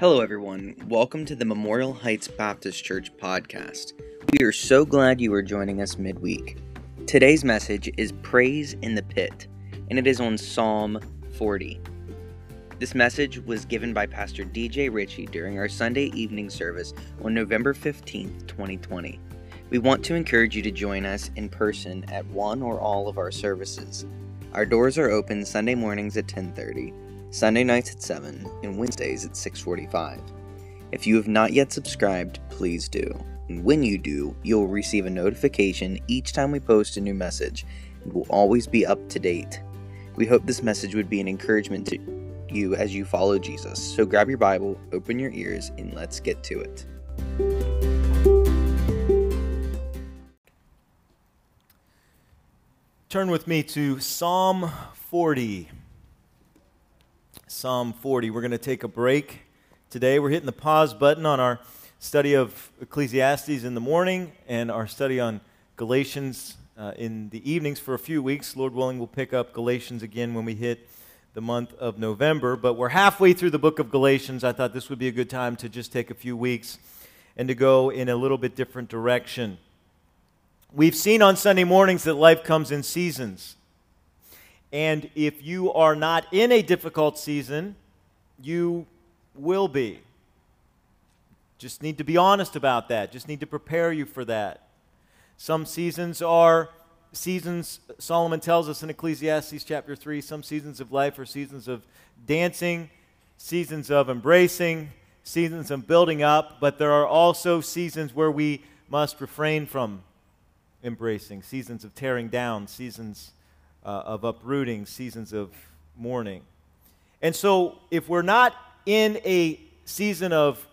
Hello, everyone. Welcome to the Memorial Heights Baptist Church podcast. We are so glad you are joining us midweek. Today's message is Praise in the Pit, and it is on Psalm 40. This message was given by Pastor DJ Ritchie during our Sunday evening service on November 15th, 2020. We want to encourage you to join us in person at one or all of our services. Our doors are open Sunday mornings at 10:30 Sunday nights at 7, and Wednesdays at 6:45. If you have not yet subscribed, please do. And when you do, you'll receive a notification each time we post a new message and will always be up to date. We hope this message would be an encouragement to you as you follow Jesus. So grab your Bible, open your ears, and let's get to it. Turn with me to Psalm 40. Psalm 40. We're going to take a break today. We're hitting the pause button on our study of Ecclesiastes in the morning and our study on Galatians uh, in the evenings for a few weeks. Lord willing, we'll pick up Galatians again when we hit the month of November. But we're halfway through the book of Galatians. I thought this would be a good time to just take a few weeks and to go in a little bit different direction. We've seen on Sunday mornings that life comes in seasons. And if you are not in a difficult season, you will be. Just need to be honest about that. Just need to prepare you for that. Some seasons are seasons, Solomon tells us in Ecclesiastes chapter 3, some seasons of life are seasons of dancing, seasons of embracing, seasons of building up, but there are also seasons where we must refrain from embracing, seasons of tearing down, seasons uh, of uprooting, seasons of mourning. And so, if we're not in a season of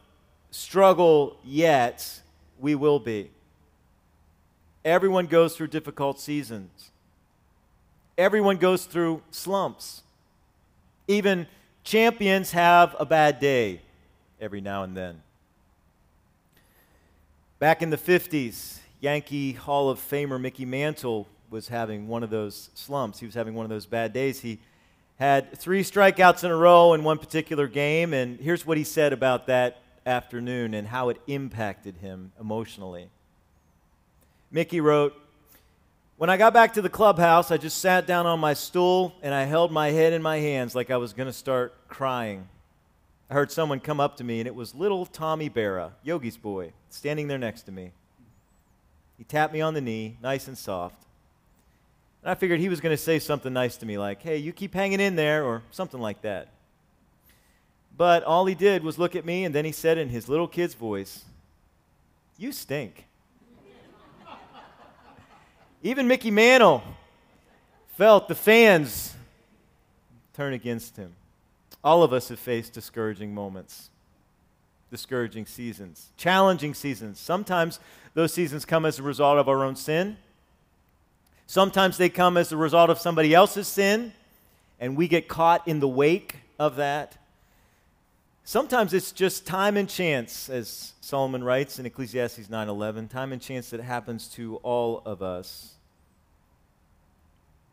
struggle yet, we will be. Everyone goes through difficult seasons. Everyone goes through slumps. Even champions have a bad day every now and then. Back in the 50s, Yankee Hall of Famer Mickey Mantle was having one of those slumps. He was having one of those bad days. He had three strikeouts in a row in one particular game, and here's what he said about that afternoon and how it impacted him emotionally. Mickey wrote, When I got back to the clubhouse, I just sat down on my stool and I held my head in my hands like I was going to start crying. I heard someone come up to me, and it was little Tommy Berra, Yogi's boy, standing there next to me. He tapped me on the knee, nice and soft. And I figured he was going to say something nice to me, like, hey, you keep hanging in there, or something like that. But all he did was look at me, and then he said in his little kid's voice, You stink. Even Mickey Mantle felt the fans turn against him. All of us have faced discouraging moments, discouraging seasons, challenging seasons. Sometimes those seasons come as a result of our own sin. Sometimes they come as a result of somebody else's sin, and we get caught in the wake of that. Sometimes it's just time and chance, as Solomon writes in Ecclesiastes 9:11, time and chance that happens to all of us.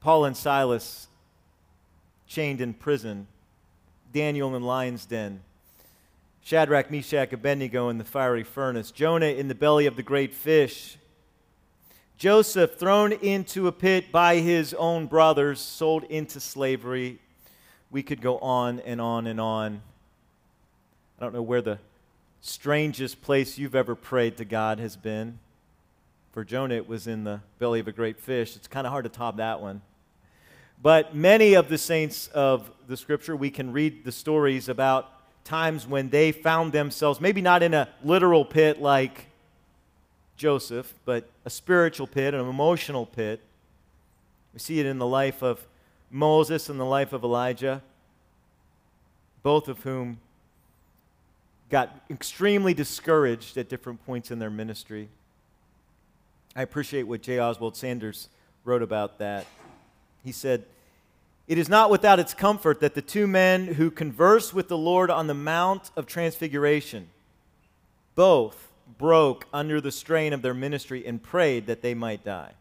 Paul and Silas chained in prison, Daniel in lion's den, Shadrach, Meshach, Abednego in the fiery furnace, Jonah in the belly of the great fish, Joseph thrown into a pit by his own brothers, sold into slavery. We could go on and on and on. I don't know where the strangest place you've ever prayed to God has been. For Jonah, it was in the belly of a great fish. It's kind of hard to top that one. But many of the saints of the scripture, we can read the stories about times when they found themselves, maybe not in a literal pit like Joseph, but a spiritual pit, an emotional pit. We see it in the life of Moses and the life of Elijah, both of whom got extremely discouraged at different points in their ministry. I appreciate what J. Oswald Sanders wrote about that. He said, It is not without its comfort that the two men who converse with the Lord on the Mount of Transfiguration, both broke under the strain of their ministry and prayed that they might die.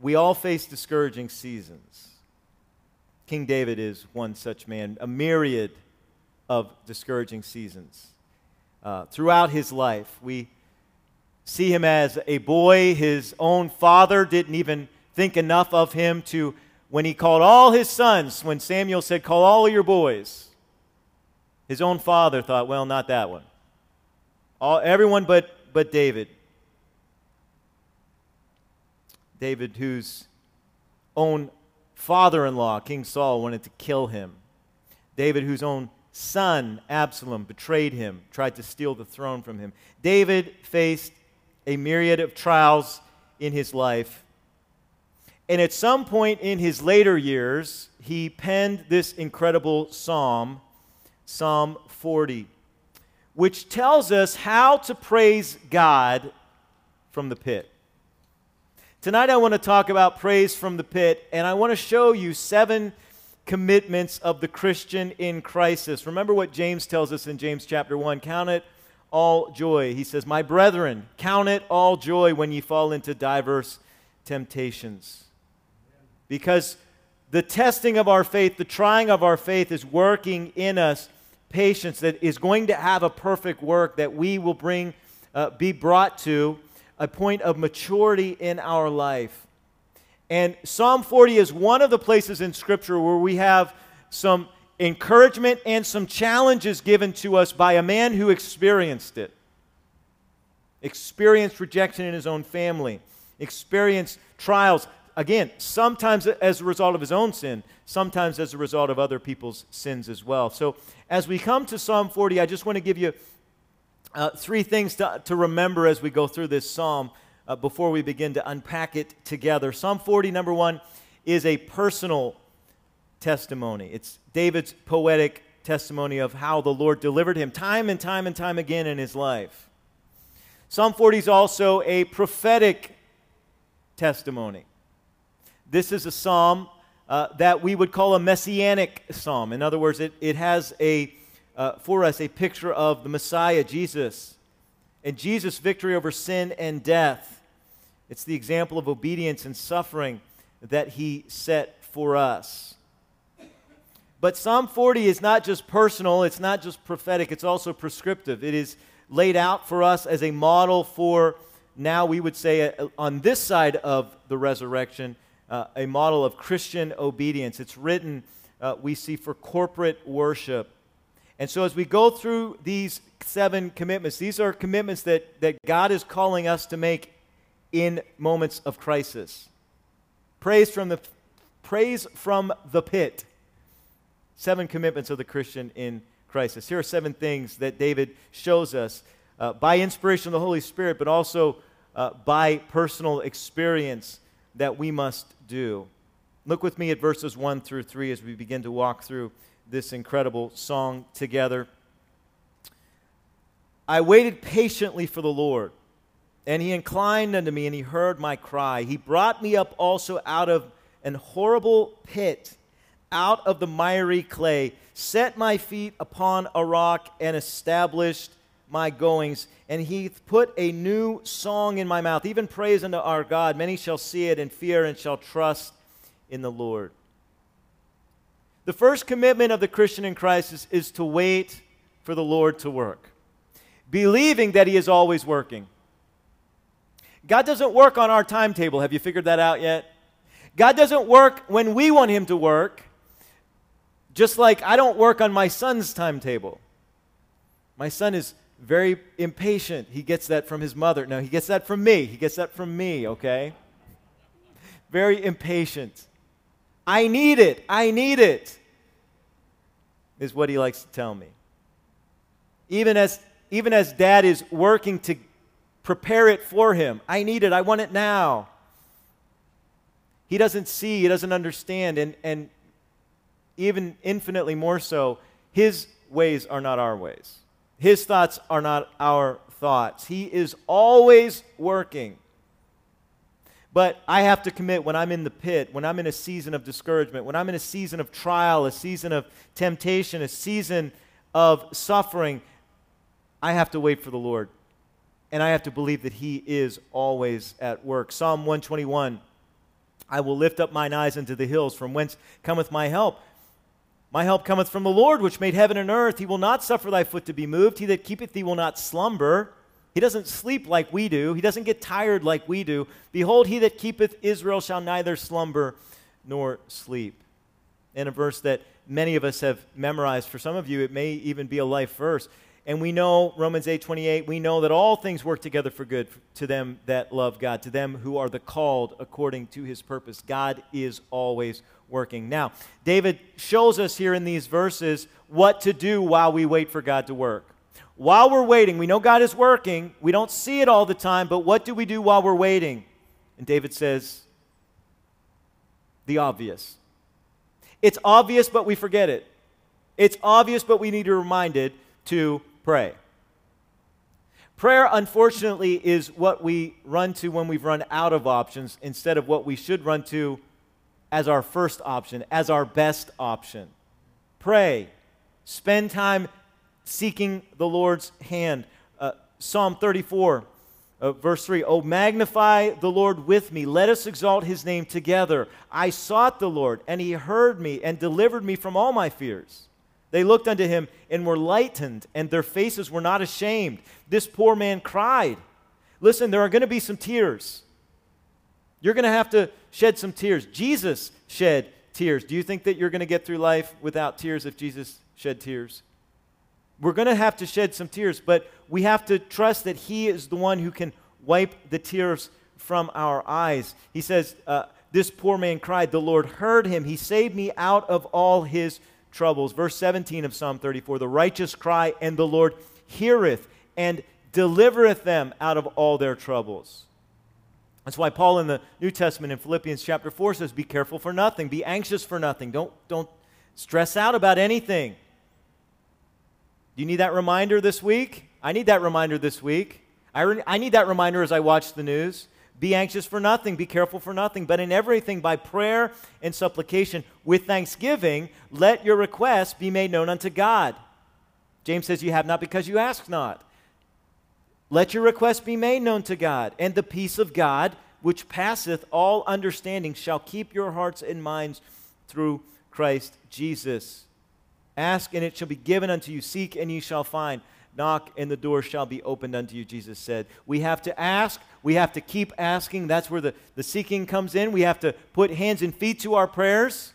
We all face discouraging seasons. King David is one such man, a myriad of discouraging seasons. Uh, throughout his life, we see him as a boy. His own father didn't even think enough of him to, when he called all his sons, when Samuel said, Call all your boys, his own father thought, Well, not that one. All, everyone but, but David. David, whose own father in law, King Saul, wanted to kill him. David, whose own son, Absalom, betrayed him, tried to steal the throne from him. David faced a myriad of trials in his life. And at some point in his later years, he penned this incredible psalm, Psalm 40, which tells us how to praise God from the pit. Tonight, I want to talk about praise from the pit, and I want to show you seven commitments of the Christian in crisis. Remember what James tells us in James chapter 1 count it all joy. He says, My brethren, count it all joy when ye fall into diverse temptations. Because the testing of our faith, the trying of our faith is working in us patience that is going to have a perfect work that we will bring, uh, be brought to a point of maturity in our life. And Psalm 40 is one of the places in Scripture where we have some encouragement and some challenges given to us by a man who experienced it. Experienced rejection in his own family, experienced trials, again, sometimes as a result of his own sin, sometimes as a result of other people's sins as well. So, as we come to Psalm 40, I just want to give you uh, three things to, to remember as we go through this psalm uh, before we begin to unpack it together. Psalm 40, number one, is a personal testimony. It's David's poetic testimony of how the Lord delivered him time and time and time again in his life. Psalm 40 is also a prophetic testimony. This is a psalm uh, that we would call a messianic psalm. In other words, it, it has a uh, for us a picture of the Messiah, Jesus, and Jesus' victory over sin and death. It's the example of obedience and suffering that he set for us. But Psalm 40 is not just personal, it's not just prophetic, it's also prescriptive. It is laid out for us as a model for now, we would say, uh, on this side of the resurrection, uh, a model of Christian obedience. It's written, uh, we see, for corporate worship. And so, as we go through these seven commitments, these are commitments that, that God is calling us to make in moments of crisis. Praise from the, praise from the pit. Seven commitments of the Christian in crisis. Here are seven things that David shows us uh, by inspiration of the Holy Spirit, but also uh, by personal experience that we must do. Look with me at verses 1 through 3 as we begin to walk through this incredible song together. I waited patiently for the Lord, and he inclined unto me, and he heard my cry. He brought me up also out of an horrible pit, out of the miry clay, set my feet upon a rock, and established my goings. And he put a new song in my mouth, even praise unto our God. Many shall see it and fear and shall trust in the Lord. The first commitment of the Christian in Christ is, is to wait for the Lord to work, believing that He is always working. God doesn't work on our timetable. Have you figured that out yet? God doesn't work when we want Him to work, just like I don't work on my son's timetable. My son is very impatient. He gets that from his mother. No, he gets that from me. He gets that from me, okay? Very impatient. I need it. I need it, is what he likes to tell me. Even as, even as dad is working to prepare it for him, I need it. I want it now. He doesn't see, he doesn't understand, and, and even infinitely more so, his ways are not our ways. His thoughts are not our thoughts. He is always working. But I have to commit when I'm in the pit, when I'm in a season of discouragement, when I'm in a season of trial, a season of temptation, a season of suffering, I have to wait for the Lord. And I have to believe that He is always at work. Psalm 121 I will lift up mine eyes unto the hills, from whence cometh my help. My help cometh from the Lord, which made heaven and earth. He will not suffer thy foot to be moved. He that keepeth thee will not slumber. He doesn't sleep like we do. He doesn't get tired like we do. Behold, he that keepeth Israel shall neither slumber nor sleep. In a verse that many of us have memorized. For some of you, it may even be a life verse. And we know, Romans 8 28, we know that all things work together for good to them that love God, to them who are the called according to his purpose. God is always working. Now, David shows us here in these verses what to do while we wait for God to work. While we're waiting, we know God is working. We don't see it all the time, but what do we do while we're waiting? And David says, the obvious. It's obvious, but we forget it. It's obvious, but we need to be reminded to pray. Prayer, unfortunately, is what we run to when we've run out of options instead of what we should run to as our first option, as our best option. Pray. Spend time seeking the Lord's hand. Uh, Psalm 34, uh, verse 3 Oh, magnify the Lord with me. Let us exalt his name together. I sought the Lord, and he heard me and delivered me from all my fears. They looked unto him and were lightened, and their faces were not ashamed. This poor man cried. Listen, there are going to be some tears. You're going to have to shed some tears. Jesus shed tears. Do you think that you're going to get through life without tears if Jesus shed tears? We're going to have to shed some tears, but we have to trust that He is the one who can wipe the tears from our eyes. He says, uh, This poor man cried, the Lord heard him. He saved me out of all his troubles. Verse 17 of Psalm 34 The righteous cry, and the Lord heareth and delivereth them out of all their troubles. That's why Paul in the New Testament in Philippians chapter 4 says, Be careful for nothing, be anxious for nothing. Don't, don't stress out about anything. Do you need that reminder this week? I need that reminder this week. I, re- I need that reminder as I watch the news. Be anxious for nothing, be careful for nothing, but in everything by prayer and supplication with thanksgiving, let your requests be made known unto God. James says, You have not because you ask not. Let your request be made known to God, and the peace of God, which passeth all understanding, shall keep your hearts and minds through Christ Jesus. Ask, and it shall be given unto you. Seek, and ye shall find. Knock, and the door shall be opened unto you, Jesus said. We have to ask. We have to keep asking. That's where the, the seeking comes in. We have to put hands and feet to our prayers,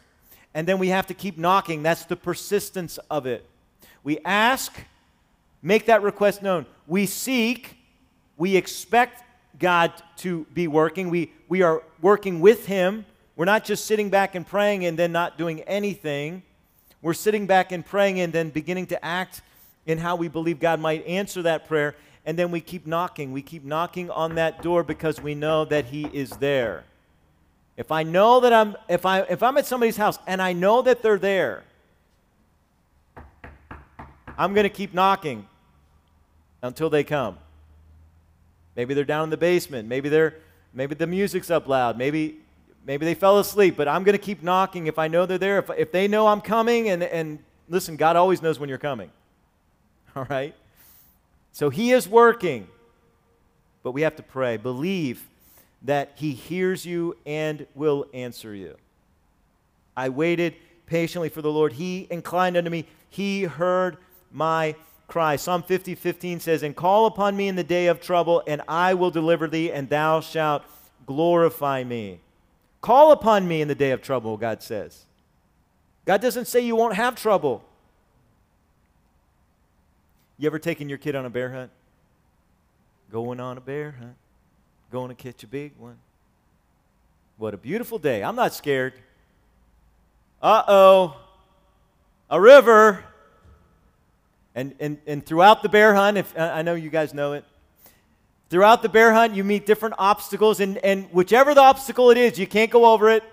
and then we have to keep knocking. That's the persistence of it. We ask, make that request known. We seek, we expect God to be working. We, we are working with Him. We're not just sitting back and praying and then not doing anything. We're sitting back and praying and then beginning to act in how we believe God might answer that prayer. And then we keep knocking. We keep knocking on that door because we know that He is there. If I know that I'm, if, I, if I'm at somebody's house and I know that they're there, I'm going to keep knocking until they come. Maybe they're down in the basement. Maybe they're maybe the music's up loud. Maybe maybe they fell asleep, but I'm going to keep knocking if I know they're there. If, if they know I'm coming and and listen, God always knows when you're coming. All right? So he is working. But we have to pray. Believe that he hears you and will answer you. I waited patiently for the Lord. He inclined unto me. He heard my cry. Psalm 50, 15 says, And call upon me in the day of trouble, and I will deliver thee, and thou shalt glorify me. Call upon me in the day of trouble, God says. God doesn't say you won't have trouble. You ever taken your kid on a bear hunt? Going on a bear hunt, going to catch a big one. What a beautiful day. I'm not scared. Uh oh, a river. And, and, and throughout the bear hunt, if I know you guys know it, throughout the bear hunt, you meet different obstacles, and, and whichever the obstacle it is, you can't go over it,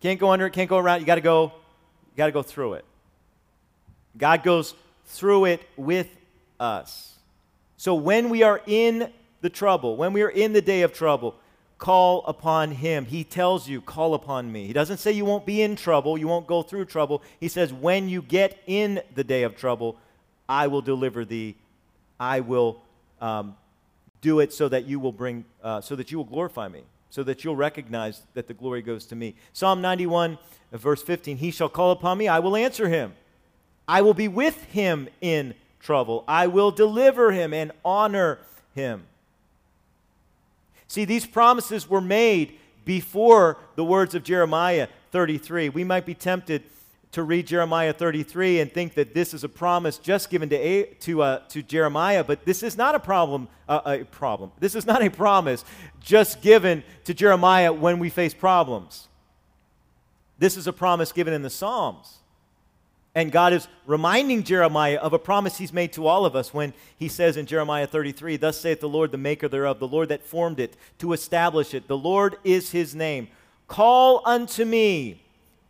can't go under it, can't go around. You got to go, you got to go through it. God goes through it with us. So when we are in the trouble, when we are in the day of trouble, call upon him. He tells you, call upon me. He doesn't say you won't be in trouble, you won't go through trouble. He says, when you get in the day of trouble, I will deliver thee. I will um, do it so that you will bring, uh, so that you will glorify me. so that you'll recognize that the glory goes to me. Psalm 91, verse 15 He shall call upon me, I will answer him. I will be with him in trouble. I will deliver him and honor him. See, these promises were made before the words of Jeremiah 33. We might be tempted to read Jeremiah 33 and think that this is a promise just given to, to, uh, to Jeremiah, but this is not a problem, uh, a problem. This is not a promise just given to Jeremiah when we face problems. This is a promise given in the Psalms. And God is reminding Jeremiah of a promise he's made to all of us when he says in Jeremiah 33, Thus saith the Lord, the maker thereof, the Lord that formed it, to establish it. The Lord is his name. Call unto me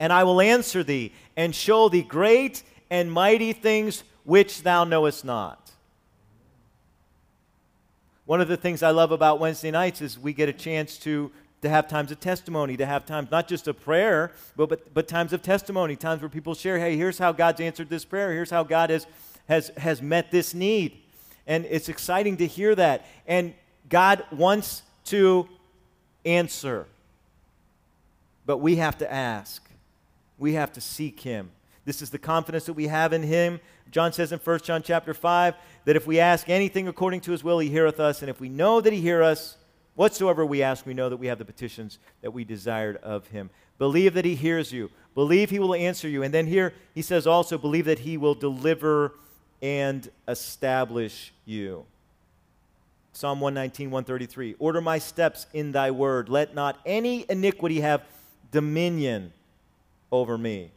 and I will answer thee, and show thee great and mighty things which thou knowest not. One of the things I love about Wednesday nights is we get a chance to, to have times of testimony, to have times not just of prayer, but, but, but times of testimony, times where people share, hey, here's how God's answered this prayer, here's how God has, has, has met this need. And it's exciting to hear that. And God wants to answer, but we have to ask we have to seek him. This is the confidence that we have in him. John says in 1 John chapter 5 that if we ask anything according to his will, he heareth us. And if we know that he hear us, whatsoever we ask, we know that we have the petitions that we desired of him. Believe that he hears you. Believe he will answer you. And then here he says also, believe that he will deliver and establish you. Psalm 119, 133. Order my steps in thy word. Let not any iniquity have dominion over me.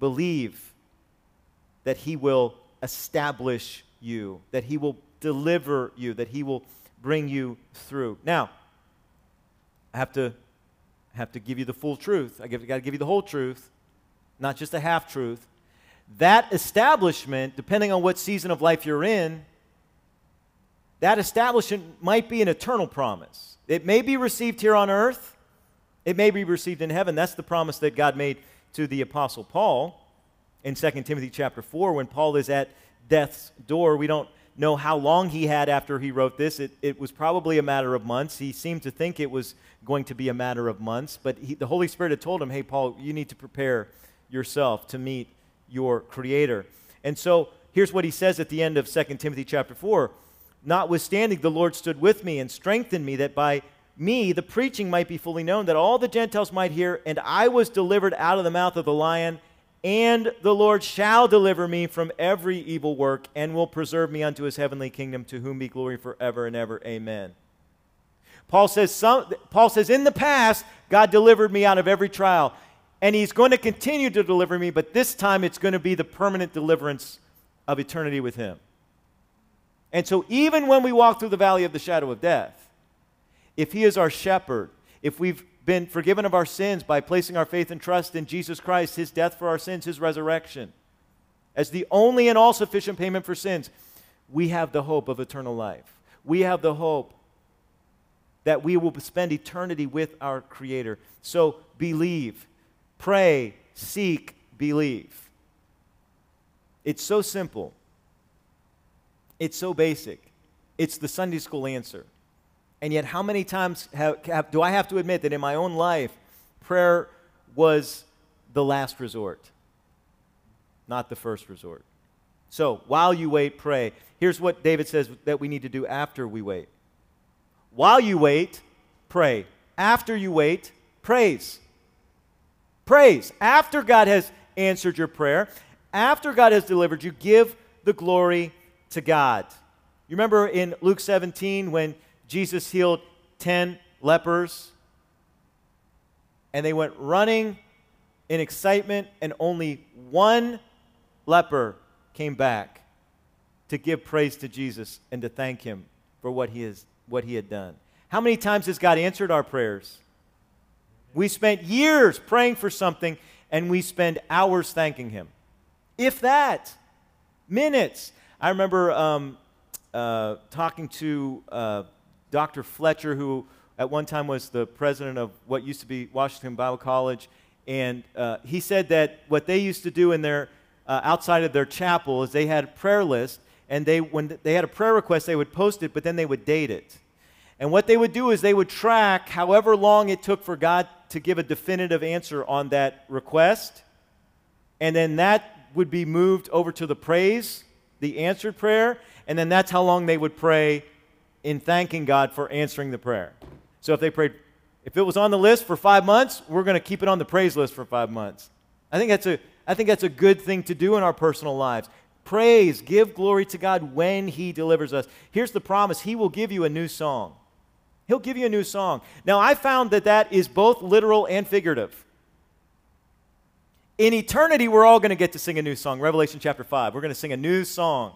Believe that He will establish you, that He will deliver you, that He will bring you through. Now, I have to, I have to give you the full truth. I got to give you the whole truth, not just a half truth. That establishment, depending on what season of life you're in, that establishment might be an eternal promise. It may be received here on earth, it may be received in heaven. That's the promise that God made to the Apostle Paul in 2 Timothy chapter 4 when Paul is at death's door. We don't know how long he had after he wrote this. It, it was probably a matter of months. He seemed to think it was going to be a matter of months, but he, the Holy Spirit had told him, hey, Paul, you need to prepare yourself to meet your Creator. And so here's what he says at the end of 2 Timothy chapter 4 Notwithstanding, the Lord stood with me and strengthened me that by me the preaching might be fully known, that all the Gentiles might hear, and I was delivered out of the mouth of the lion, and the Lord shall deliver me from every evil work, and will preserve me unto his heavenly kingdom, to whom be glory forever and ever. Amen. Paul says, some, Paul says, in the past, God delivered me out of every trial, and he's going to continue to deliver me, but this time it's going to be the permanent deliverance of eternity with him. And so, even when we walk through the valley of the shadow of death, if He is our shepherd, if we've been forgiven of our sins by placing our faith and trust in Jesus Christ, His death for our sins, His resurrection, as the only and all sufficient payment for sins, we have the hope of eternal life. We have the hope that we will spend eternity with our Creator. So believe, pray, seek, believe. It's so simple. It's so basic. It's the Sunday school answer. And yet, how many times have, have, do I have to admit that in my own life, prayer was the last resort, not the first resort? So, while you wait, pray. Here's what David says that we need to do after we wait. While you wait, pray. After you wait, praise. Praise. After God has answered your prayer, after God has delivered you, give the glory to God. You remember in Luke 17 when Jesus healed 10 lepers, and they went running in excitement, and only one leper came back to give praise to Jesus and to thank him for what he, has, what he had done. How many times has God answered our prayers? We spent years praying for something, and we spend hours thanking him. If that, minutes. I remember um, uh, talking to uh, Dr. Fletcher, who at one time was the president of what used to be Washington Bible College, and uh, he said that what they used to do in their uh, outside of their chapel is they had a prayer list, and they when they had a prayer request, they would post it, but then they would date it. And what they would do is they would track however long it took for God to give a definitive answer on that request. And then that would be moved over to the praise, the answered prayer. And then that's how long they would pray in thanking God for answering the prayer. So if they prayed, if it was on the list for five months, we're going to keep it on the praise list for five months. I think that's a, I think that's a good thing to do in our personal lives. Praise, give glory to God when He delivers us. Here's the promise He will give you a new song. He'll give you a new song. Now, I found that that is both literal and figurative. In eternity, we're all going to get to sing a new song. Revelation chapter 5. We're going to sing a new song.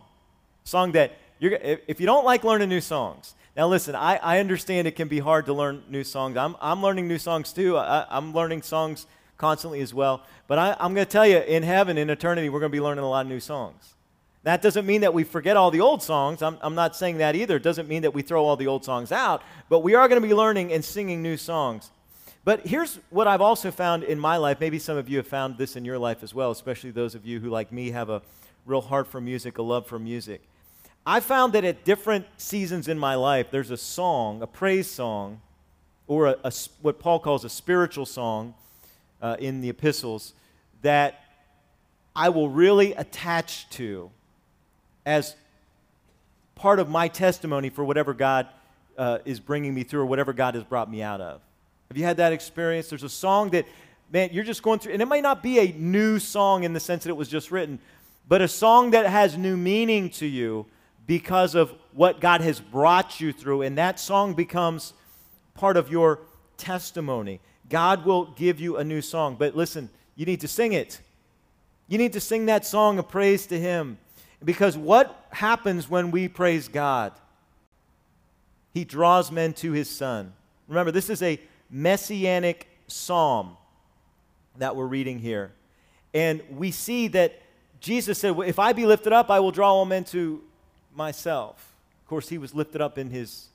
Song that, you're, if you don't like learning new songs, now listen, I, I understand it can be hard to learn new songs. I'm, I'm learning new songs too. I, I'm learning songs constantly as well. But I, I'm going to tell you, in heaven, in eternity, we're going to be learning a lot of new songs. That doesn't mean that we forget all the old songs. I'm, I'm not saying that either. It doesn't mean that we throw all the old songs out, but we are going to be learning and singing new songs. But here's what I've also found in my life. Maybe some of you have found this in your life as well, especially those of you who, like me, have a real heart for music, a love for music. I found that at different seasons in my life, there's a song, a praise song, or a, a what Paul calls a spiritual song uh, in the epistles, that I will really attach to as part of my testimony for whatever God uh, is bringing me through or whatever God has brought me out of. Have you had that experience? There's a song that, man, you're just going through, and it might not be a new song in the sense that it was just written, but a song that has new meaning to you because of what God has brought you through, and that song becomes part of your testimony. God will give you a new song, but listen, you need to sing it. You need to sing that song of praise to Him. Because what happens when we praise God? He draws men to his son. Remember, this is a messianic psalm that we're reading here. And we see that Jesus said, If I be lifted up, I will draw all men to myself. Of course, he was lifted up in his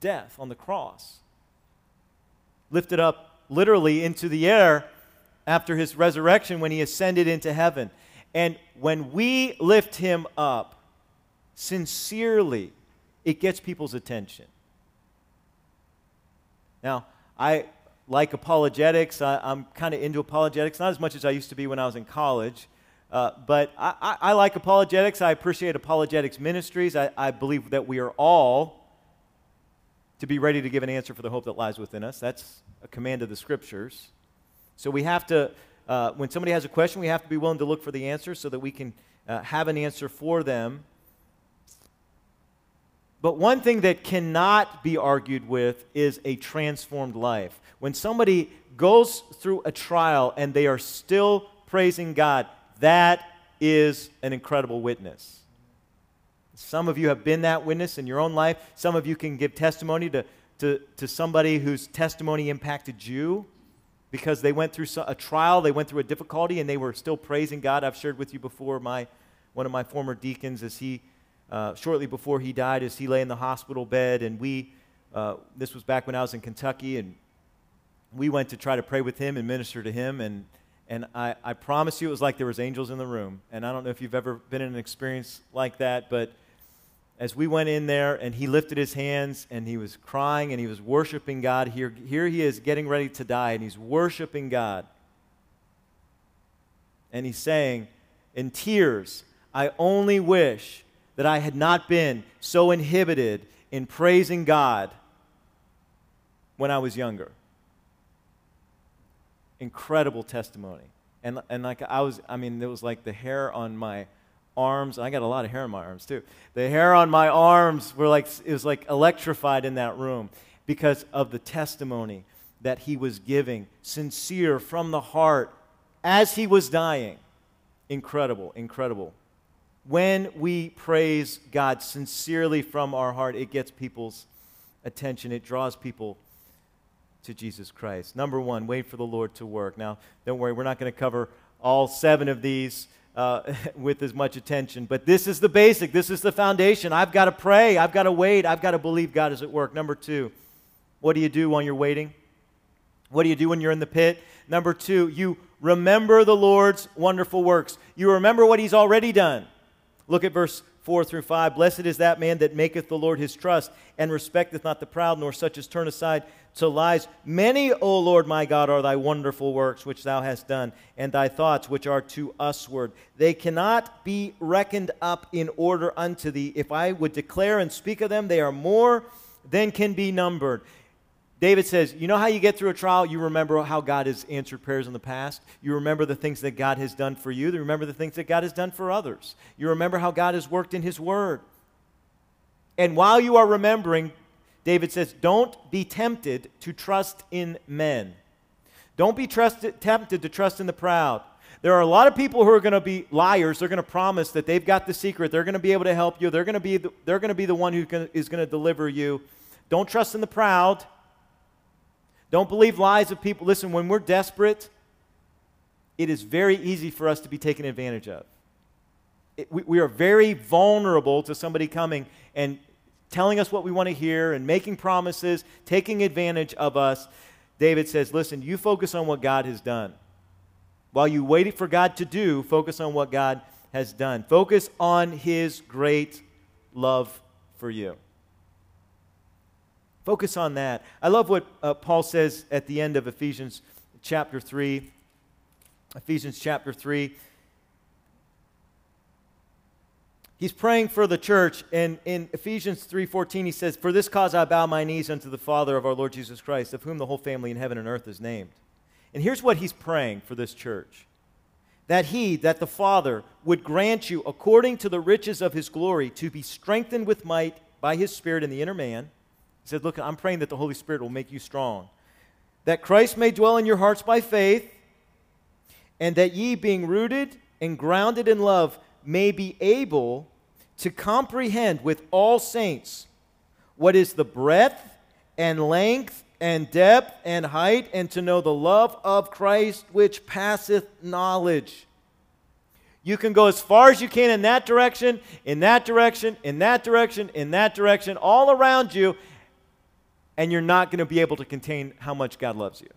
death on the cross, lifted up literally into the air after his resurrection when he ascended into heaven. And when we lift him up sincerely, it gets people's attention. Now, I like apologetics. I, am kind of into apologetics, not as much as I used to be when I was in college. Uh, but I, I, I, like apologetics. I appreciate apologetics ministries. I, I believe that we are all to be ready to give an answer for the hope that lies within us. That's a command of the scriptures. So we have to uh, when somebody has a question, we have to be willing to look for the answer so that we can uh, have an answer for them. But one thing that cannot be argued with is a transformed life. When somebody goes through a trial and they are still praising God, that is an incredible witness. Some of you have been that witness in your own life. Some of you can give testimony to, to, to somebody whose testimony impacted you because they went through a trial, they went through a difficulty, and they were still praising God. I've shared with you before my, one of my former deacons, as he, uh, shortly before he died, as he lay in the hospital bed, and we, uh, this was back when I was in Kentucky, and we went to try to pray with him and minister to him, and, and I, I promise you it was like there was angels in the room. And I don't know if you've ever been in an experience like that, but as we went in there and he lifted his hands and he was crying and he was worshiping God, here, here he is getting ready to die and he's worshiping God. And he's saying, in tears, I only wish that I had not been so inhibited in praising God when I was younger. Incredible testimony. And, and like I was, I mean, there was like the hair on my arms. I got a lot of hair on my arms too. The hair on my arms were like it was like electrified in that room because of the testimony that he was giving, sincere from the heart as he was dying. Incredible, incredible. When we praise God sincerely from our heart, it gets people's attention. It draws people to Jesus Christ. Number one, wait for the Lord to work. Now, don't worry, we're not going to cover all seven of these uh, with as much attention. But this is the basic, this is the foundation. I've got to pray, I've got to wait, I've got to believe God is at work. Number two, what do you do when you're waiting? What do you do when you're in the pit? Number two, you remember the Lord's wonderful works. You remember what He's already done. Look at verse 4 through 5. Blessed is that man that maketh the Lord his trust, and respecteth not the proud, nor such as turn aside to lies. Many, O Lord my God, are thy wonderful works which thou hast done, and thy thoughts which are to usward. They cannot be reckoned up in order unto thee. If I would declare and speak of them, they are more than can be numbered. David says, You know how you get through a trial? You remember how God has answered prayers in the past. You remember the things that God has done for you. You remember the things that God has done for others. You remember how God has worked in His Word. And while you are remembering, David says, Don't be tempted to trust in men. Don't be trusted, tempted to trust in the proud. There are a lot of people who are going to be liars. They're going to promise that they've got the secret. They're going to be able to help you. They're going to be the, they're going to, be the one who is going to deliver you. Don't trust in the proud. Don't believe lies of people. Listen, when we're desperate, it is very easy for us to be taken advantage of. It, we, we are very vulnerable to somebody coming and telling us what we want to hear and making promises, taking advantage of us. David says, Listen, you focus on what God has done. While you wait for God to do, focus on what God has done. Focus on his great love for you. Focus on that. I love what uh, Paul says at the end of Ephesians chapter 3. Ephesians chapter 3. He's praying for the church, and in Ephesians 3:14 he says, "For this cause I bow my knees unto the Father of our Lord Jesus Christ, of whom the whole family in heaven and earth is named." And here's what he's praying for this church. That he, that the Father, would grant you, according to the riches of his glory, to be strengthened with might by his Spirit in the inner man, he said, Look, I'm praying that the Holy Spirit will make you strong, that Christ may dwell in your hearts by faith, and that ye, being rooted and grounded in love, may be able to comprehend with all saints what is the breadth and length and depth and height, and to know the love of Christ which passeth knowledge. You can go as far as you can in that direction, in that direction, in that direction, in that direction, all around you, and you're not going to be able to contain how much God loves you.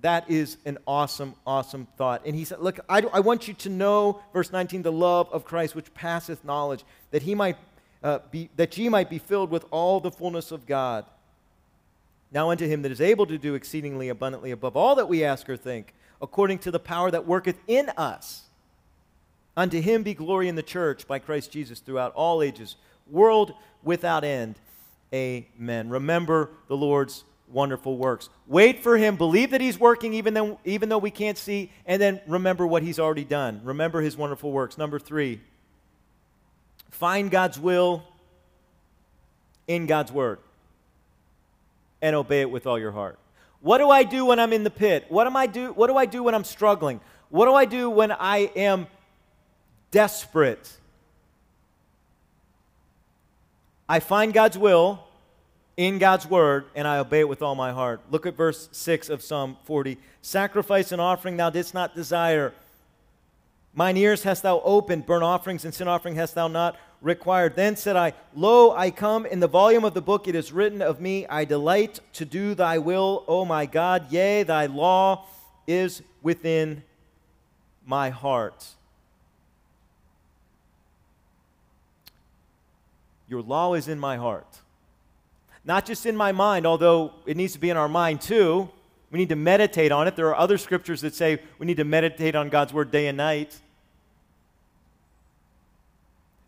That is an awesome, awesome thought. And he said, Look, I, I want you to know, verse 19, the love of Christ which passeth knowledge, that he might uh, be, that ye might be filled with all the fullness of God. Now unto him that is able to do exceedingly abundantly above all that we ask or think, according to the power that worketh in us. Unto him be glory in the church by Christ Jesus throughout all ages, world without end. Amen. Remember the Lord's wonderful works. Wait for him. Believe that he's working even though, even though we can't see. And then remember what he's already done. Remember his wonderful works. Number three, find God's will in God's word and obey it with all your heart. What do I do when I'm in the pit? What, am I do, what do I do when I'm struggling? What do I do when I am desperate? I find God's will in God's word, and I obey it with all my heart. Look at verse 6 of Psalm 40. Sacrifice and offering thou didst not desire. Mine ears hast thou opened, burnt offerings and sin offering hast thou not required. Then said I, Lo, I come, in the volume of the book it is written of me, I delight to do thy will, O my God. Yea, thy law is within my heart. Your law is in my heart. Not just in my mind, although it needs to be in our mind too. We need to meditate on it. There are other scriptures that say we need to meditate on God's word day and night.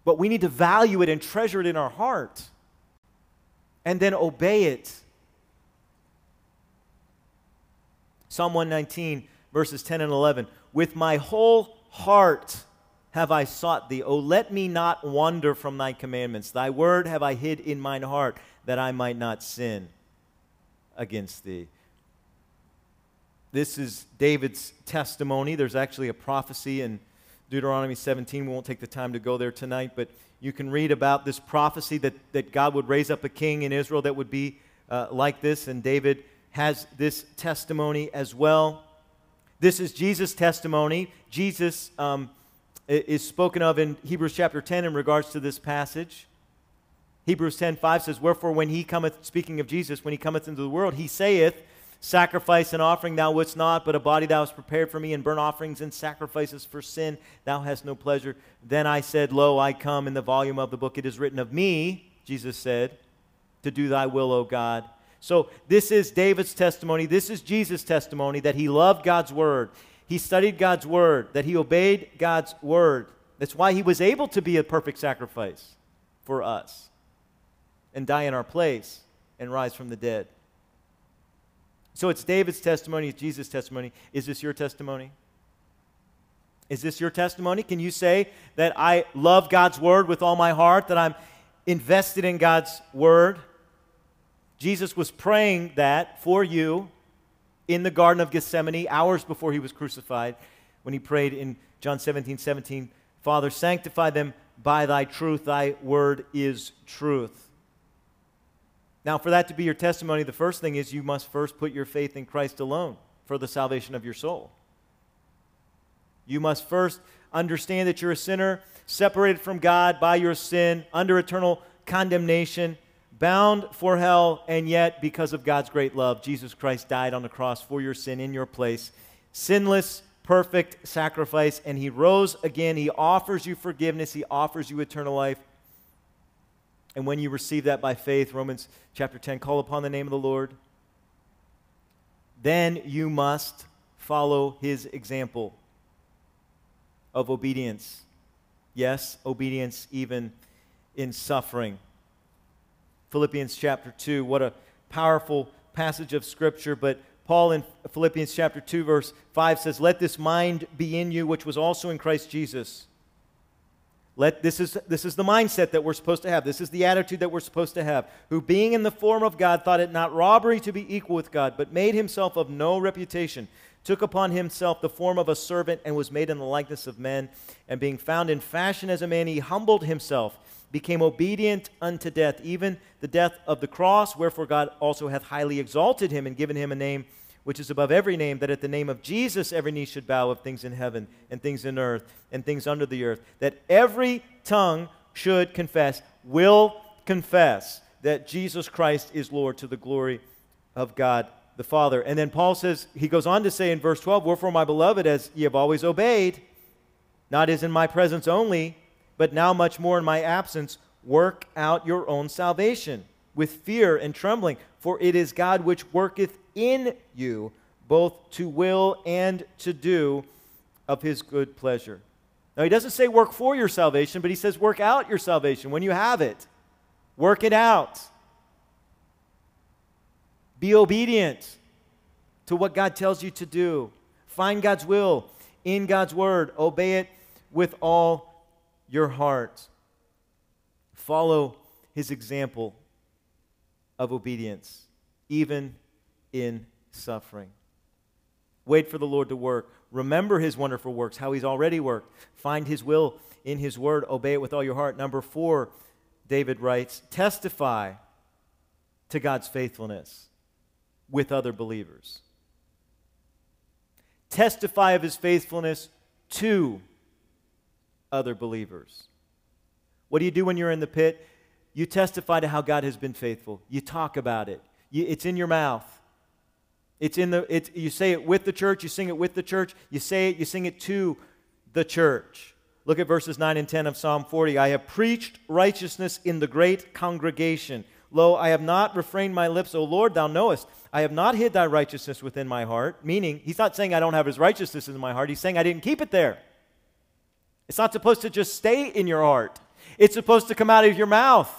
But we need to value it and treasure it in our heart and then obey it. Psalm 119, verses 10 and 11. With my whole heart have I sought thee. O let me not wander from thy commandments. Thy word have I hid in mine heart, that I might not sin against thee. This is David's testimony. There's actually a prophecy in Deuteronomy 17. We won't take the time to go there tonight, but you can read about this prophecy that, that God would raise up a king in Israel that would be uh, like this, and David has this testimony as well. This is Jesus' testimony. Jesus um, is spoken of in Hebrews chapter 10 in regards to this passage. Hebrews 10 5 says, Wherefore, when he cometh, speaking of Jesus, when he cometh into the world, he saith, sacrifice and offering thou wouldst not, but a body thou hast prepared for me, and burnt offerings and sacrifices for sin thou hast no pleasure. Then I said, Lo, I come in the volume of the book. It is written of me, Jesus said, to do thy will, O God. So this is David's testimony. This is Jesus' testimony that he loved God's word. He studied God's word, that he obeyed God's word. That's why he was able to be a perfect sacrifice for us and die in our place and rise from the dead. So it's David's testimony, it's Jesus' testimony. Is this your testimony? Is this your testimony? Can you say that I love God's word with all my heart, that I'm invested in God's word? Jesus was praying that for you in the Garden of Gethsemane hours before he was crucified when he prayed in John 17 17, Father, sanctify them by thy truth. Thy word is truth. Now, for that to be your testimony, the first thing is you must first put your faith in Christ alone for the salvation of your soul. You must first understand that you're a sinner, separated from God by your sin, under eternal condemnation, bound for hell, and yet, because of God's great love, Jesus Christ died on the cross for your sin in your place. Sinless, perfect sacrifice, and He rose again. He offers you forgiveness, He offers you eternal life. And when you receive that by faith, Romans chapter 10, call upon the name of the Lord, then you must follow his example of obedience. Yes, obedience even in suffering. Philippians chapter 2, what a powerful passage of Scripture. But Paul in Philippians chapter 2, verse 5 says, Let this mind be in you, which was also in Christ Jesus let, this, is, this is the mindset that we're supposed to have. This is the attitude that we're supposed to have. Who, being in the form of God, thought it not robbery to be equal with God, but made himself of no reputation, took upon himself the form of a servant, and was made in the likeness of men. And being found in fashion as a man, he humbled himself, became obedient unto death, even the death of the cross. Wherefore God also hath highly exalted him and given him a name which is above every name, that at the name of Jesus every knee should bow of things in heaven and things in earth and things under the earth, that every tongue should confess, will confess that Jesus Christ is Lord to the glory of God the Father. And then Paul says, he goes on to say in verse 12, Wherefore, my beloved, as ye have always obeyed, not as in my presence only, but now much more in my absence, work out your own salvation with fear and trembling, for it is God which worketh in you, both to will and to do of his good pleasure. Now, he doesn't say work for your salvation, but he says work out your salvation when you have it. Work it out. Be obedient to what God tells you to do. Find God's will in God's word. Obey it with all your heart. Follow his example of obedience, even in suffering. Wait for the Lord to work. Remember his wonderful works, how he's already worked. Find his will in his word. Obey it with all your heart. Number four, David writes, testify to God's faithfulness with other believers. Testify of his faithfulness to other believers. What do you do when you're in the pit? You testify to how God has been faithful. You talk about it. You, it's in your mouth. It's in the, it's, you say it with the church, you sing it with the church, you say it, you sing it to the church. Look at verses 9 and 10 of Psalm 40. I have preached righteousness in the great congregation. Lo, I have not refrained my lips, O Lord, thou knowest. I have not hid thy righteousness within my heart. Meaning, he's not saying I don't have his righteousness in my heart. He's saying I didn't keep it there. It's not supposed to just stay in your heart, it's supposed to come out of your mouth.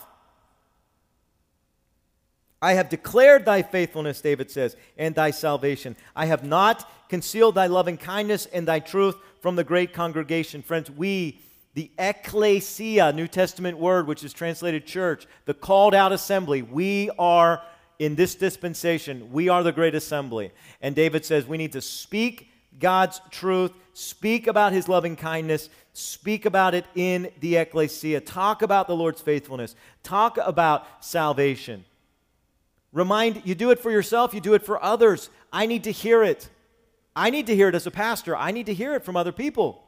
I have declared thy faithfulness, David says, and thy salvation. I have not concealed thy loving kindness and thy truth from the great congregation. Friends, we, the ecclesia, New Testament word, which is translated church, the called out assembly, we are in this dispensation, we are the great assembly. And David says we need to speak God's truth, speak about his loving kindness, speak about it in the ecclesia, talk about the Lord's faithfulness, talk about salvation. Remind, you do it for yourself, you do it for others. I need to hear it. I need to hear it as a pastor. I need to hear it from other people.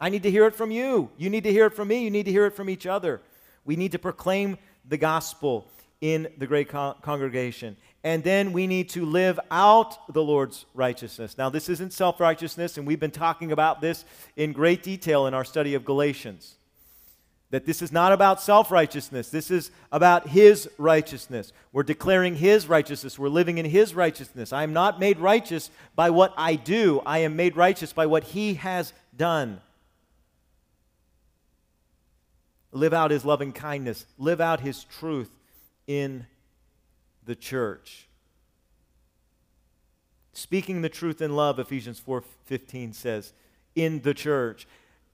I need to hear it from you. You need to hear it from me. You need to hear it from each other. We need to proclaim the gospel in the great con- congregation. And then we need to live out the Lord's righteousness. Now, this isn't self righteousness, and we've been talking about this in great detail in our study of Galatians. That this is not about self righteousness. This is about His righteousness. We're declaring His righteousness. We're living in His righteousness. I am not made righteous by what I do, I am made righteous by what He has done. Live out His loving kindness, live out His truth in the church. Speaking the truth in love, Ephesians 4:15 says, in the church.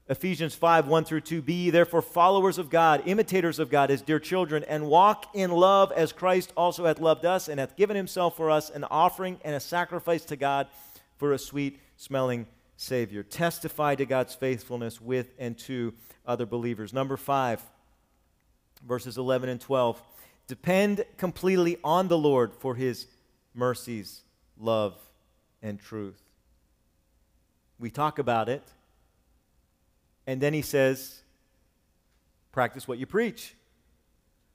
Ephesians 5 1 through 2 Be therefore followers of God, imitators of God as dear children, and walk in love as Christ also hath loved us and hath given himself for us an offering and a sacrifice to God for a sweet smelling Savior. Testify to God's faithfulness with and to other believers. Number 5, verses 11 and 12. Depend completely on the Lord for his mercies, love, and truth. We talk about it and then he says, Practice what you preach.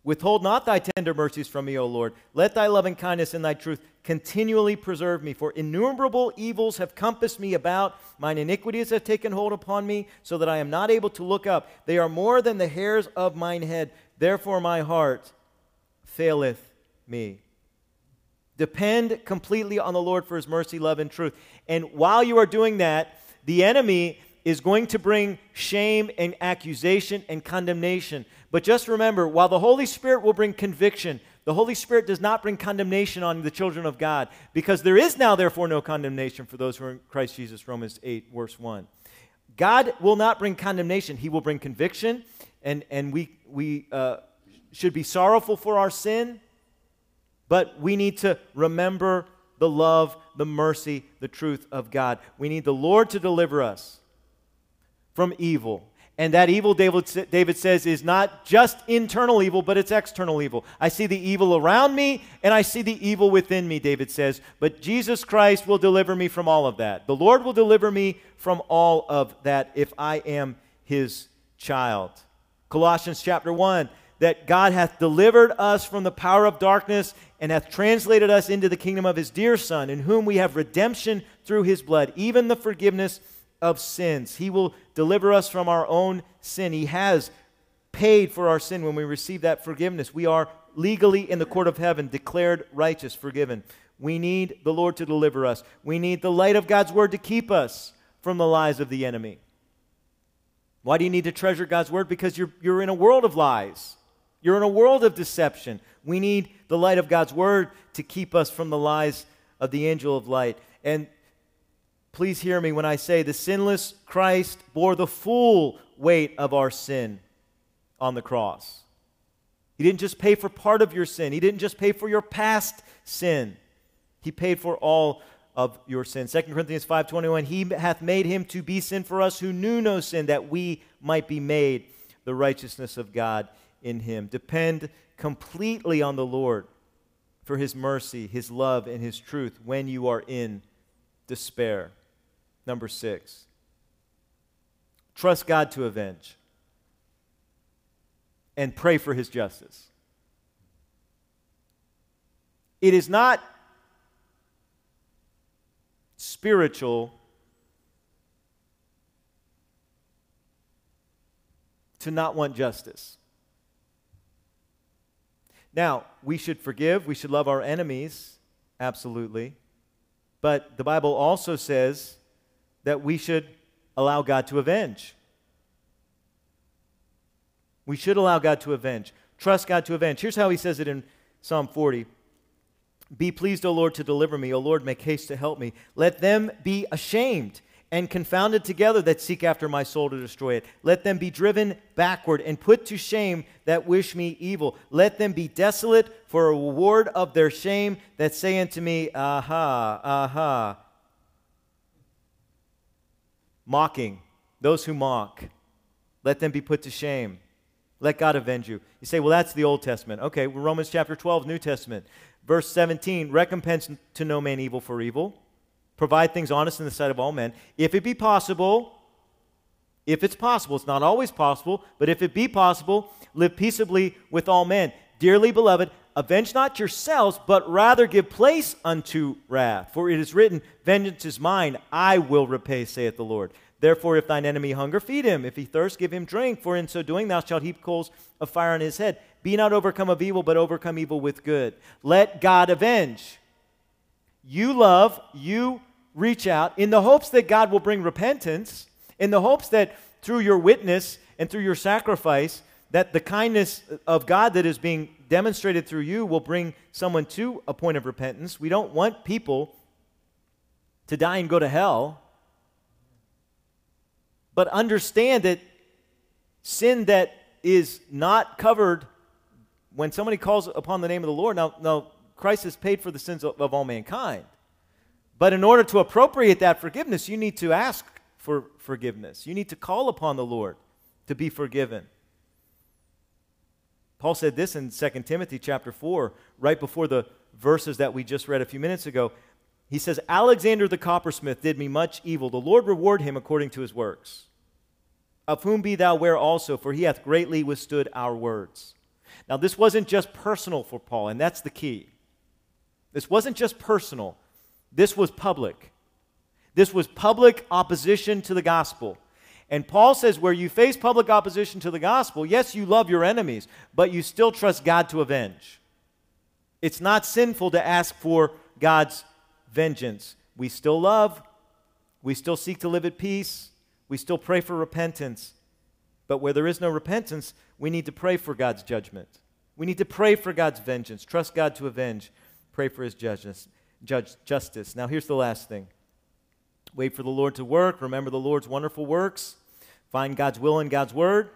Withhold not thy tender mercies from me, O Lord. Let thy loving kindness and thy truth continually preserve me. For innumerable evils have compassed me about. Mine iniquities have taken hold upon me, so that I am not able to look up. They are more than the hairs of mine head. Therefore my heart faileth me. Depend completely on the Lord for his mercy, love, and truth. And while you are doing that, the enemy is going to bring shame and accusation and condemnation. But just remember, while the Holy Spirit will bring conviction, the Holy Spirit does not bring condemnation on the children of God, because there is now, therefore, no condemnation for those who are in Christ Jesus, Romans 8, verse 1. God will not bring condemnation, He will bring conviction, and, and we, we uh, should be sorrowful for our sin, but we need to remember the love, the mercy, the truth of God. We need the Lord to deliver us from evil. And that evil, David, David says, is not just internal evil, but it's external evil. I see the evil around me, and I see the evil within me, David says. But Jesus Christ will deliver me from all of that. The Lord will deliver me from all of that if I am his child. Colossians chapter 1 that God hath delivered us from the power of darkness and hath translated us into the kingdom of his dear Son, in whom we have redemption through his blood, even the forgiveness of sins. He will deliver us from our own sin. He has paid for our sin when we receive that forgiveness. We are legally in the court of heaven, declared righteous, forgiven. We need the Lord to deliver us. We need the light of God's word to keep us from the lies of the enemy. Why do you need to treasure God's word? Because you're, you're in a world of lies. You're in a world of deception. We need the light of God's word to keep us from the lies of the angel of light. And please hear me when I say the sinless Christ bore the full weight of our sin on the cross. He didn't just pay for part of your sin, He didn't just pay for your past sin. He paid for all of your sin. 2 Corinthians 5:21 He hath made him to be sin for us who knew no sin that we might be made the righteousness of God in him. Depend completely on the Lord for his mercy, his love and his truth when you are in despair. Number six, trust God to avenge and pray for his justice. It is not spiritual to not want justice. Now, we should forgive, we should love our enemies, absolutely. But the Bible also says that we should allow God to avenge. We should allow God to avenge. Trust God to avenge. Here's how he says it in Psalm 40 Be pleased, O Lord, to deliver me. O Lord, make haste to help me. Let them be ashamed and confounded together that seek after my soul to destroy it. Let them be driven backward and put to shame that wish me evil. Let them be desolate for a reward of their shame that say unto me, Aha, aha mocking, those who mock. Let them be put to shame. Let God avenge you. You say, well, that's the Old Testament. Okay, well, Romans chapter 12, New Testament. Verse 17 recompense to no man evil for evil, provide things honest in the sight of all men. If it be possible, if it's possible, it's not always possible, but if it be possible, live peaceably with all men. Dearly beloved, avenge not yourselves, but rather give place unto wrath. For it is written, Vengeance is mine, I will repay, saith the Lord. Therefore, if thine enemy hunger, feed him. If he thirst, give him drink. For in so doing, thou shalt heap coals of fire on his head. Be not overcome of evil, but overcome evil with good. Let God avenge. You love, you reach out in the hopes that God will bring repentance, in the hopes that through your witness and through your sacrifice, that the kindness of God that is being demonstrated through you will bring someone to a point of repentance. We don't want people to die and go to hell. But understand that sin that is not covered when somebody calls upon the name of the Lord, now, now Christ has paid for the sins of, of all mankind. But in order to appropriate that forgiveness, you need to ask for forgiveness. You need to call upon the Lord to be forgiven. Paul said this in 2 Timothy chapter 4, right before the verses that we just read a few minutes ago. He says, Alexander the coppersmith did me much evil. The Lord reward him according to his works. Of whom be thou ware also, for he hath greatly withstood our words. Now, this wasn't just personal for Paul, and that's the key. This wasn't just personal, this was public. This was public opposition to the gospel. And Paul says, where you face public opposition to the gospel, yes, you love your enemies, but you still trust God to avenge. It's not sinful to ask for God's vengeance. We still love, we still seek to live at peace, we still pray for repentance. But where there is no repentance, we need to pray for God's judgment. We need to pray for God's vengeance, trust God to avenge, pray for his justice. Judge, justice. Now, here's the last thing wait for the Lord to work, remember the Lord's wonderful works, find God's will in God's word,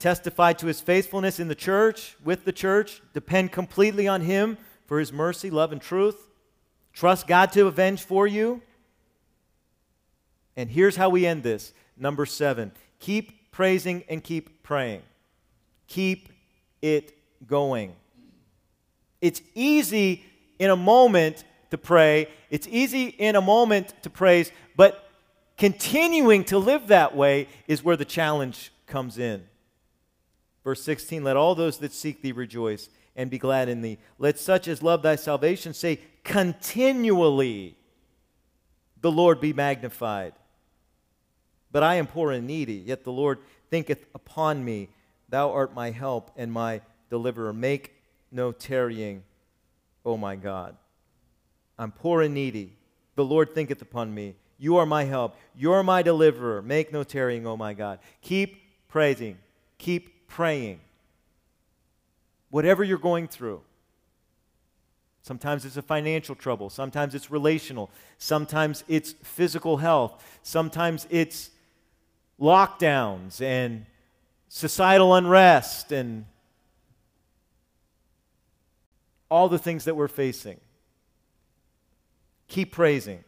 testify to his faithfulness in the church, with the church, depend completely on him for his mercy, love, and truth, trust God to avenge for you. And here's how we end this. Number seven keep praising and keep praying. Keep it going. It's easy in a moment to pray, it's easy in a moment to praise, but continuing to live that way is where the challenge comes in. Verse 16 Let all those that seek thee rejoice and be glad in thee. Let such as love thy salvation say continually, The Lord be magnified. But I am poor and needy, yet the Lord thinketh upon me. Thou art my help and my deliverer. Make no tarrying, O my God. I'm poor and needy. The Lord thinketh upon me. You are my help. You are my deliverer. Make no tarrying, O my God. Keep praising. Keep praying. Whatever you're going through. Sometimes it's a financial trouble. Sometimes it's relational. Sometimes it's physical health. Sometimes it's lockdowns and societal unrest and all the things that we're facing. Keep praising.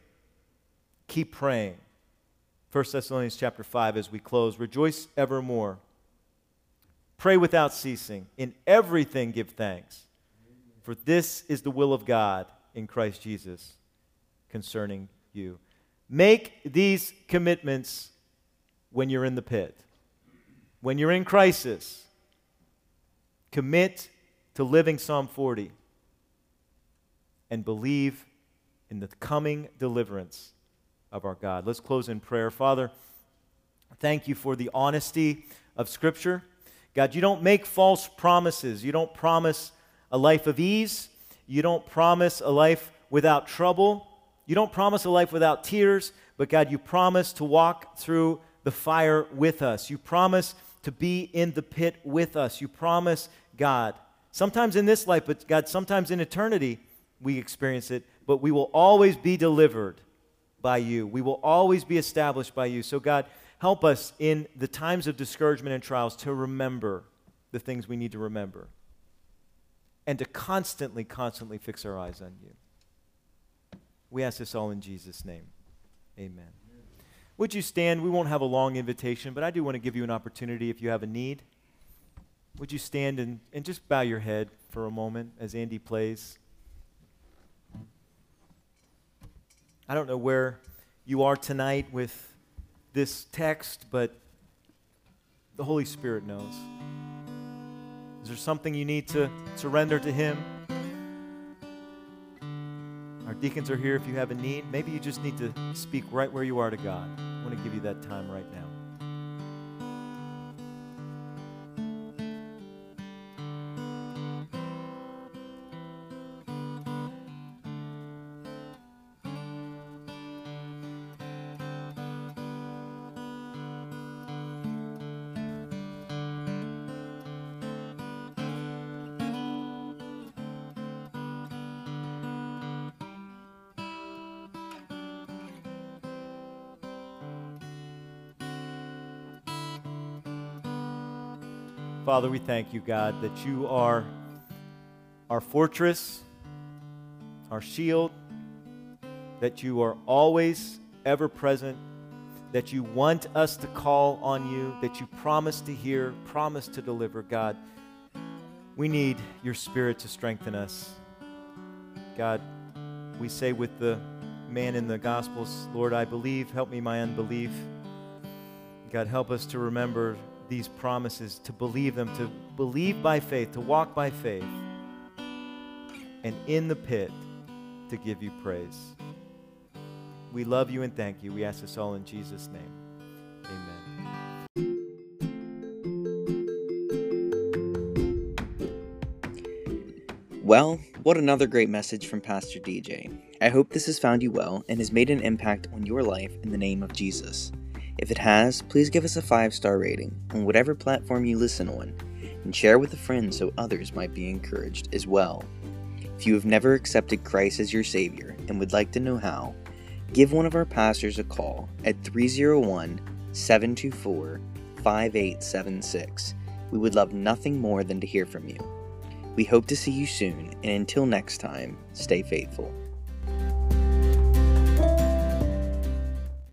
Keep praying. 1 Thessalonians chapter 5 as we close. Rejoice evermore. Pray without ceasing. In everything give thanks. For this is the will of God in Christ Jesus concerning you. Make these commitments when you're in the pit. When you're in crisis, commit to living Psalm 40 and believe in the coming deliverance of our God. Let's close in prayer. Father, thank you for the honesty of Scripture. God, you don't make false promises. You don't promise a life of ease. You don't promise a life without trouble. You don't promise a life without tears. But God, you promise to walk through the fire with us. You promise to be in the pit with us. You promise, God, sometimes in this life, but God, sometimes in eternity, we experience it, but we will always be delivered by you. We will always be established by you. So, God, help us in the times of discouragement and trials to remember the things we need to remember and to constantly, constantly fix our eyes on you. We ask this all in Jesus' name. Amen. Would you stand? We won't have a long invitation, but I do want to give you an opportunity if you have a need. Would you stand and, and just bow your head for a moment as Andy plays? I don't know where you are tonight with this text, but the Holy Spirit knows. Is there something you need to surrender to Him? Our deacons are here if you have a need. Maybe you just need to speak right where you are to God. I want to give you that time right now. Father, we thank you, God, that you are our fortress, our shield, that you are always ever present, that you want us to call on you, that you promise to hear, promise to deliver, God. We need your spirit to strengthen us. God, we say with the man in the Gospels, Lord, I believe, help me my unbelief. God, help us to remember these promises, to believe them, to believe by faith, to walk by faith, and in the pit to give you praise. We love you and thank you. We ask this all in Jesus' name. Amen. Well, what another great message from Pastor DJ. I hope this has found you well and has made an impact on your life in the name of Jesus. If it has, please give us a five star rating on whatever platform you listen on and share with a friend so others might be encouraged as well. If you have never accepted Christ as your Savior and would like to know how, give one of our pastors a call at 301 724 5876. We would love nothing more than to hear from you. We hope to see you soon, and until next time, stay faithful.